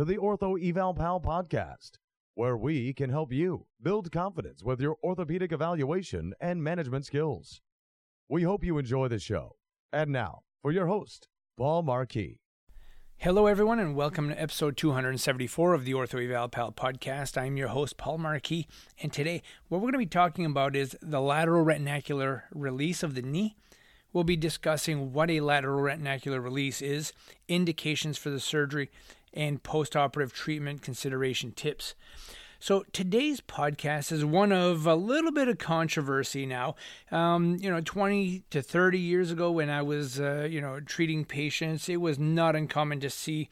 to the Ortho Eval Pal podcast, where we can help you build confidence with your orthopedic evaluation and management skills. We hope you enjoy the show. And now, for your host, Paul Marquis. Hello, everyone, and welcome to episode 274 of the Ortho Eval Pal podcast. I'm your host, Paul Marquis, and today what we're going to be talking about is the lateral retinacular release of the knee. We'll be discussing what a lateral retinacular release is, indications for the surgery, and postoperative treatment consideration tips. So today's podcast is one of a little bit of controversy now. Um, you know, 20 to 30 years ago when I was, uh, you know, treating patients, it was not uncommon to see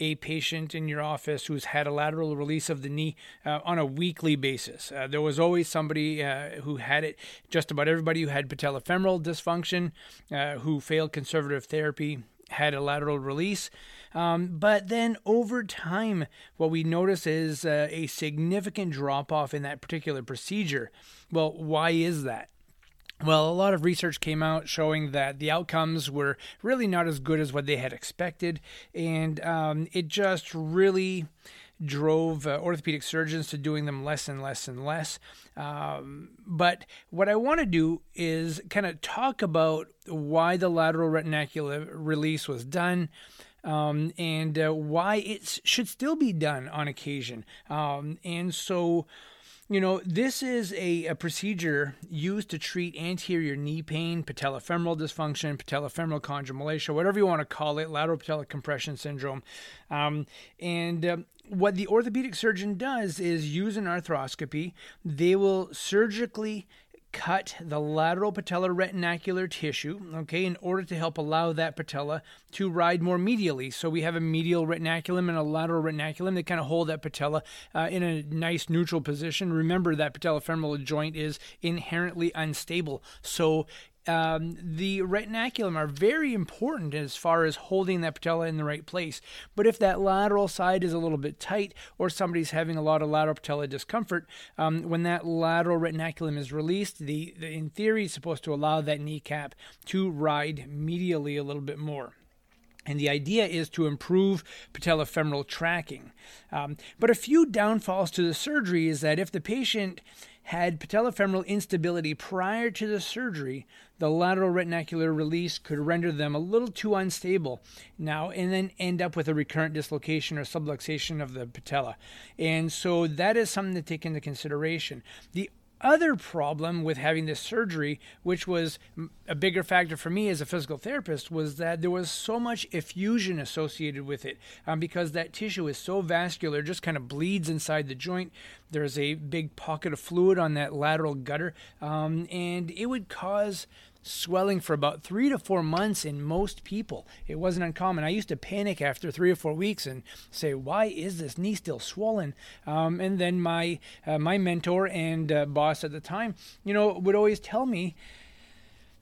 a patient in your office who's had a lateral release of the knee uh, on a weekly basis. Uh, there was always somebody uh, who had it, just about everybody who had patellofemoral dysfunction, uh, who failed conservative therapy, had a lateral release. Um, but then over time, what we notice is uh, a significant drop off in that particular procedure. Well, why is that? Well, a lot of research came out showing that the outcomes were really not as good as what they had expected, and um, it just really drove uh, orthopedic surgeons to doing them less and less and less. Um, but what I want to do is kind of talk about why the lateral retinacular release was done. Um, and uh, why it should still be done on occasion. Um, and so, you know, this is a, a, procedure used to treat anterior knee pain, patellofemoral dysfunction, patellofemoral chondromalacia, whatever you want to call it, lateral patellar compression syndrome. Um, and uh, what the orthopedic surgeon does is use an arthroscopy. They will surgically cut the lateral patellar retinacular tissue, okay, in order to help allow that patella to ride more medially. So we have a medial retinaculum and a lateral retinaculum that kind of hold that patella uh, in a nice neutral position. Remember that patellofemoral joint is inherently unstable. So um, the retinaculum are very important as far as holding that patella in the right place. But if that lateral side is a little bit tight or somebody's having a lot of lateral patella discomfort, um, when that lateral retinaculum is released, the, the in theory is supposed to allow that kneecap to ride medially a little bit more. And the idea is to improve patellofemoral tracking. Um, but a few downfalls to the surgery is that if the patient had patellofemoral instability prior to the surgery, the lateral retinacular release could render them a little too unstable now and then end up with a recurrent dislocation or subluxation of the patella. And so that is something to take into consideration. The other problem with having this surgery, which was a bigger factor for me as a physical therapist, was that there was so much effusion associated with it um, because that tissue is so vascular, just kind of bleeds inside the joint. There's a big pocket of fluid on that lateral gutter, um, and it would cause swelling for about three to four months in most people. It wasn't uncommon. I used to panic after three or four weeks and say, "Why is this knee still swollen?" Um, and then my uh, my mentor and uh, boss at the time, you know, would always tell me.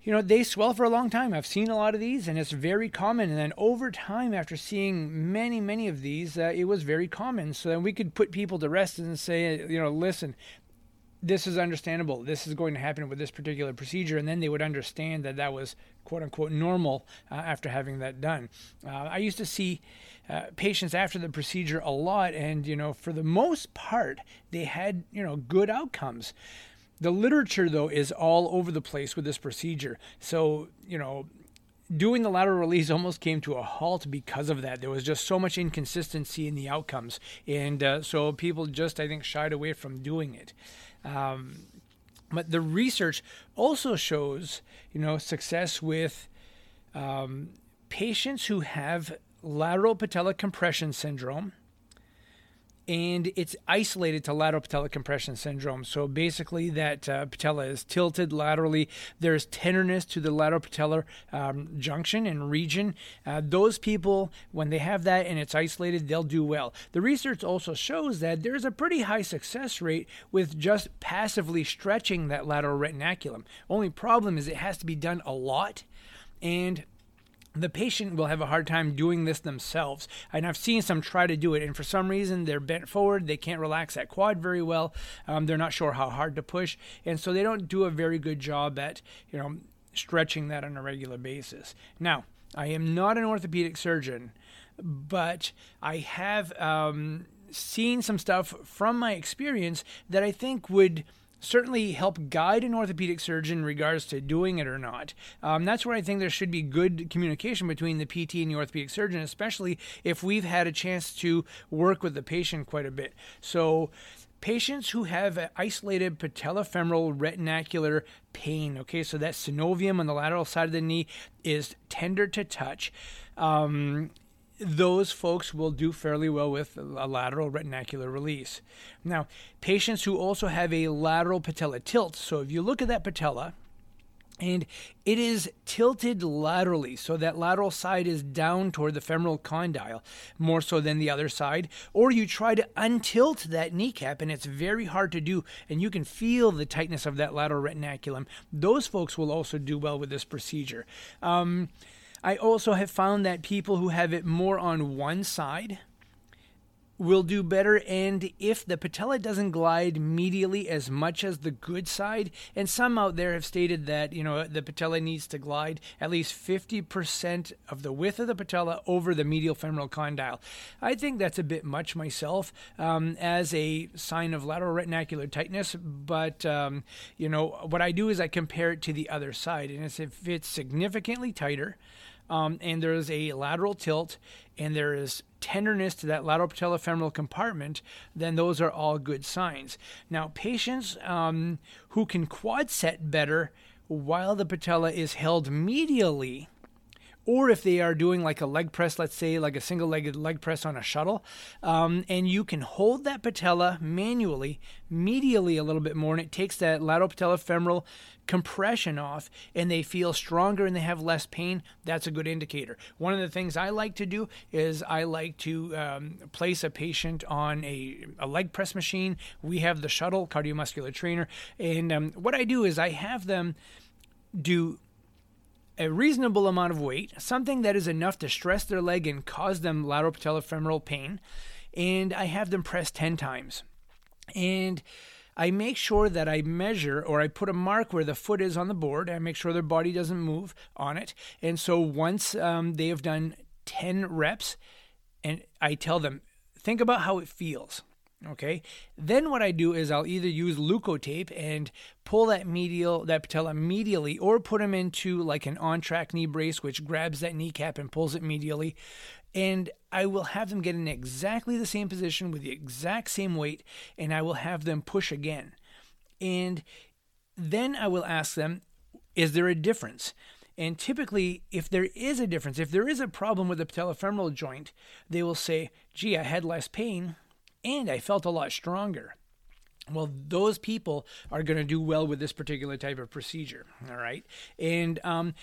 You know, they swell for a long time. I've seen a lot of these, and it's very common. And then over time, after seeing many, many of these, uh, it was very common. So then we could put people to rest and say, you know, listen, this is understandable. This is going to happen with this particular procedure, and then they would understand that that was quote unquote normal uh, after having that done. Uh, I used to see uh, patients after the procedure a lot, and you know, for the most part, they had you know good outcomes. The literature, though, is all over the place with this procedure. So, you know, doing the lateral release almost came to a halt because of that. There was just so much inconsistency in the outcomes. And uh, so people just, I think, shied away from doing it. Um, but the research also shows, you know, success with um, patients who have lateral patella compression syndrome and it's isolated to lateral patellar compression syndrome. So basically, that uh, patella is tilted laterally. There's tenderness to the lateral patellar um, junction and region. Uh, those people, when they have that and it's isolated, they'll do well. The research also shows that there's a pretty high success rate with just passively stretching that lateral retinaculum. Only problem is it has to be done a lot and the patient will have a hard time doing this themselves. And I've seen some try to do it, and for some reason they're bent forward, they can't relax that quad very well. Um, they're not sure how hard to push, and so they don't do a very good job at you know stretching that on a regular basis. Now, I am not an orthopedic surgeon, but I have um, seen some stuff from my experience that I think would certainly help guide an orthopedic surgeon in regards to doing it or not. Um, that's where I think there should be good communication between the PT and the orthopedic surgeon, especially if we've had a chance to work with the patient quite a bit. So, patients who have isolated patellofemoral retinacular pain, okay, so that synovium on the lateral side of the knee is tender to touch. Um, those folks will do fairly well with a lateral retinacular release. Now, patients who also have a lateral patella tilt, so if you look at that patella, and it is tilted laterally, so that lateral side is down toward the femoral condyle more so than the other side. Or you try to untilt that kneecap, and it's very hard to do, and you can feel the tightness of that lateral retinaculum. Those folks will also do well with this procedure. Um, I also have found that people who have it more on one side will do better. And if the patella doesn't glide medially as much as the good side, and some out there have stated that, you know, the patella needs to glide at least 50% of the width of the patella over the medial femoral condyle. I think that's a bit much myself um, as a sign of lateral retinacular tightness. But, um, you know, what I do is I compare it to the other side. And if it's significantly tighter, um, and there's a lateral tilt and there is tenderness to that lateral patellofemoral compartment, then those are all good signs. Now, patients um, who can quad set better while the patella is held medially or if they are doing like a leg press, let's say like a single legged leg press on a shuttle, um, and you can hold that patella manually, medially a little bit more, and it takes that lateral patellofemoral compression off and they feel stronger and they have less pain, that's a good indicator. One of the things I like to do is I like to um, place a patient on a, a, leg press machine. We have the shuttle cardiomuscular trainer, and um, what I do is I have them do a reasonable amount of weight, something that is enough to stress their leg and cause them lateral patellofemoral pain, and I have them press 10 times. And I make sure that I measure or I put a mark where the foot is on the board. I make sure their body doesn't move on it. And so once um, they have done 10 reps, and I tell them, think about how it feels. Okay. Then what I do is I'll either use Leukotape and pull that medial, that patella medially, or put them into like an on-track knee brace, which grabs that kneecap and pulls it medially. And I will have them get in exactly the same position with the exact same weight, and I will have them push again. And then I will ask them, is there a difference? And typically, if there is a difference, if there is a problem with the patellofemoral joint, they will say, gee, I had less pain and I felt a lot stronger. Well, those people are going to do well with this particular type of procedure. All right. And, um,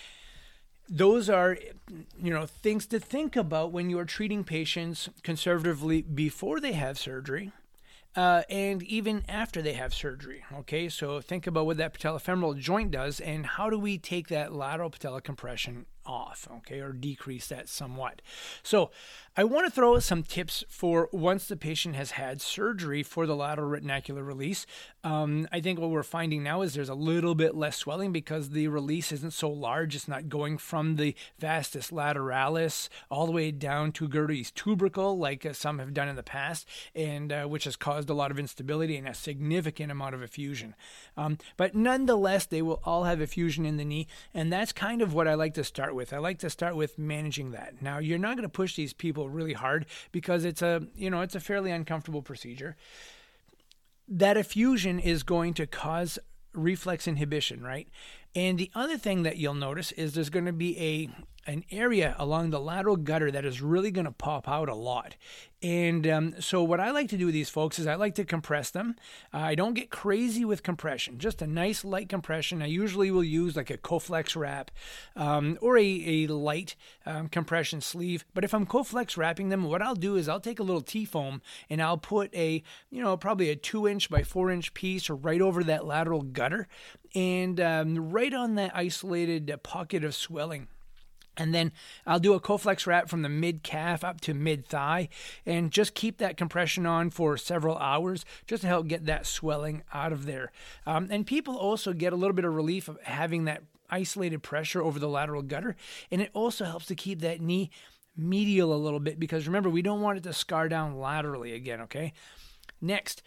those are you know things to think about when you are treating patients conservatively before they have surgery uh, and even after they have surgery. Okay, so think about what that patellofemoral joint does and how do we take that lateral patella compression off, okay, or decrease that somewhat. So, I want to throw out some tips for once the patient has had surgery for the lateral retinacular release. Um, I think what we're finding now is there's a little bit less swelling because the release isn't so large. It's not going from the vastus lateralis all the way down to Gerdy's tubercle like uh, some have done in the past, and uh, which has caused a lot of instability and a significant amount of effusion. Um, but nonetheless, they will all have effusion in the knee, and that's kind of what I like to start with. I like to start with managing that. Now, you're not going to push these people really hard because it's a, you know, it's a fairly uncomfortable procedure. That effusion is going to cause reflex inhibition, right? And the other thing that you'll notice is there's going to be a an area along the lateral gutter that is really going to pop out a lot. And um, so, what I like to do with these folks is I like to compress them. Uh, I don't get crazy with compression, just a nice light compression. I usually will use like a Coflex wrap um, or a, a light um, compression sleeve. But if I'm Coflex wrapping them, what I'll do is I'll take a little T foam and I'll put a, you know, probably a two inch by four inch piece right over that lateral gutter and um, right on that isolated pocket of swelling and then I'll do a Coflex wrap from the mid calf up to mid thigh and just keep that compression on for several hours just to help get that swelling out of there. Um, and people also get a little bit of relief of having that isolated pressure over the lateral gutter. And it also helps to keep that knee medial a little bit because remember, we don't want it to scar down laterally again, okay? Next,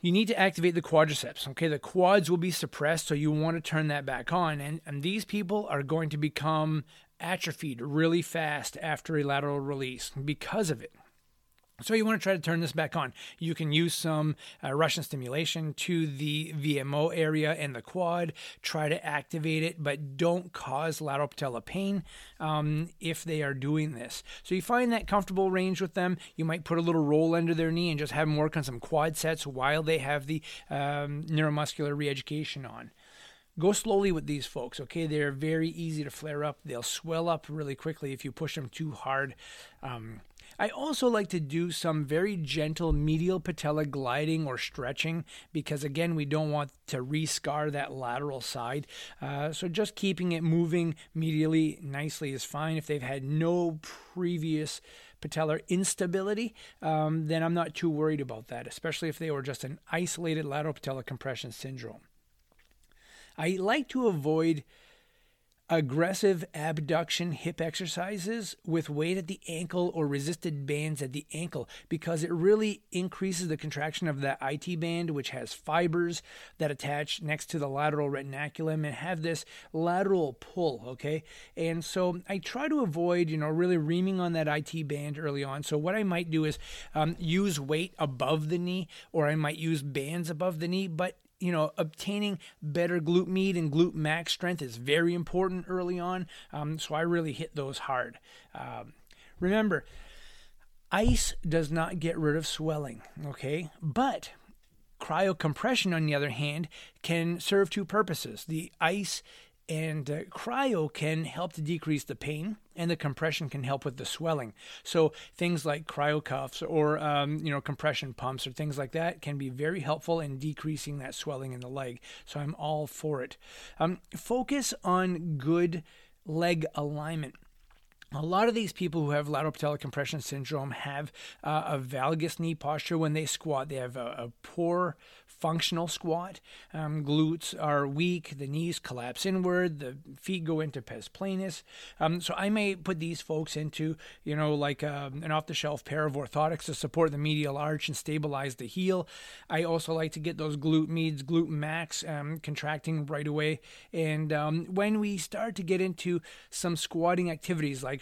you need to activate the quadriceps. Okay, the quads will be suppressed, so you want to turn that back on. And, and these people are going to become atrophied really fast after a lateral release because of it. So you want to try to turn this back on. You can use some uh, Russian stimulation to the VMO area and the quad. Try to activate it, but don't cause lateral patella pain um, if they are doing this. So you find that comfortable range with them. You might put a little roll under their knee and just have them work on some quad sets while they have the um, neuromuscular reeducation on go slowly with these folks okay they're very easy to flare up they'll swell up really quickly if you push them too hard um, I also like to do some very gentle medial patella gliding or stretching because, again, we don't want to rescar that lateral side. Uh, so just keeping it moving medially nicely is fine. If they've had no previous patellar instability, um, then I'm not too worried about that, especially if they were just an isolated lateral patella compression syndrome. I like to avoid aggressive abduction hip exercises with weight at the ankle or resisted bands at the ankle because it really increases the contraction of that IT band, which has fibers that attach next to the lateral retinaculum and have this lateral pull. Okay. And so I try to avoid, you know, really reaming on that IT band early on. So what I might do is um, use weight above the knee or I might use bands above the knee, but you know, obtaining better glute med and glute max strength is very important early on. Um, so I really hit those hard. Um, remember, ice does not get rid of swelling, okay? But cryocompression, on the other hand, can serve two purposes. The ice and uh, cryo can help to decrease the pain, and the compression can help with the swelling. So things like cryo cuffs or um, you know compression pumps or things like that can be very helpful in decreasing that swelling in the leg. So I'm all for it. Um, focus on good leg alignment. A lot of these people who have lateral compression syndrome have uh, a valgus knee posture when they squat. They have a, a poor functional squat. Um, glutes are weak, the knees collapse inward, the feet go into pes planus. Um, so I may put these folks into, you know, like um, an off the shelf pair of orthotics to support the medial arch and stabilize the heel. I also like to get those glute meds, glute max um, contracting right away. And um, when we start to get into some squatting activities like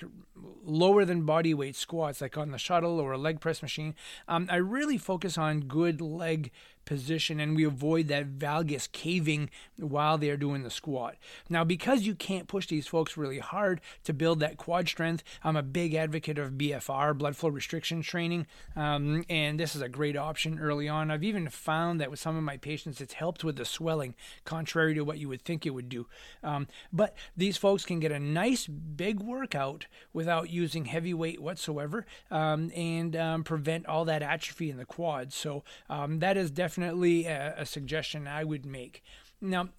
lower than body weight squats, like on the shuttle or a leg press machine, um, I really focus on good leg position and we avoid that valgus caving while they're doing the squat. Now, because you can't push these folks really hard to build that quad strength, I'm a big advocate of BFR, blood flow restriction training, um, and this is a great option early on. I've even found that with some of my patients, it's helped with the swelling, contrary to what you would think it would do. Um, but these folks can get a nice big workout without using heavy weight whatsoever um, and um, prevent all that atrophy in the quads. So um, that is definitely definitely a, a suggestion I would make. Now,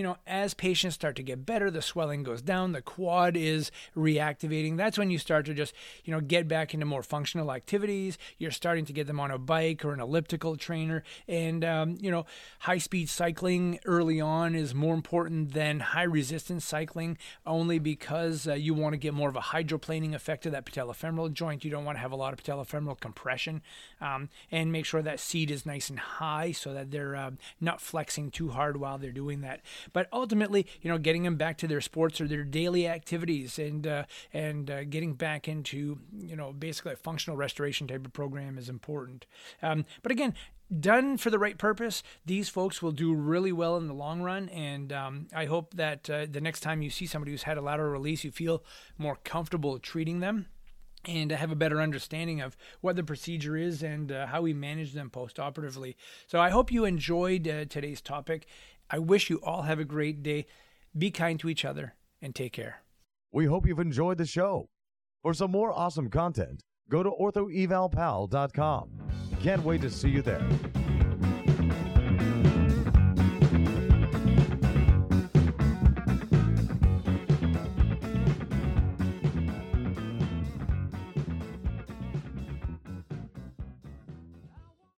you know, as patients start to get better, the swelling goes down, the quad is reactivating. That's when you start to just, you know, get back into more functional activities. You're starting to get them on a bike or an elliptical trainer. And, um, you know, high speed cycling early on is more important than high resistance cycling only because uh, you want to get more of a hydroplaning effect to that patellofemoral joint. You don't want to have a lot of patellofemoral compression um, and make sure that seat is nice and high so that they're uh, not flexing too hard while they're doing that. But ultimately, you know, getting them back to their sports or their daily activities and uh, and uh, getting back into you know basically a functional restoration type of program is important. Um, but again, done for the right purpose, these folks will do really well in the long run. And um, I hope that uh, the next time you see somebody who's had a lateral release, you feel more comfortable treating them and have a better understanding of what the procedure is and uh, how we manage them post-operatively. So I hope you enjoyed uh, today's topic. I wish you all have a great day. Be kind to each other and take care. We hope you've enjoyed the show. For some more awesome content, go to orthoevalpal.com. Can't wait to see you there.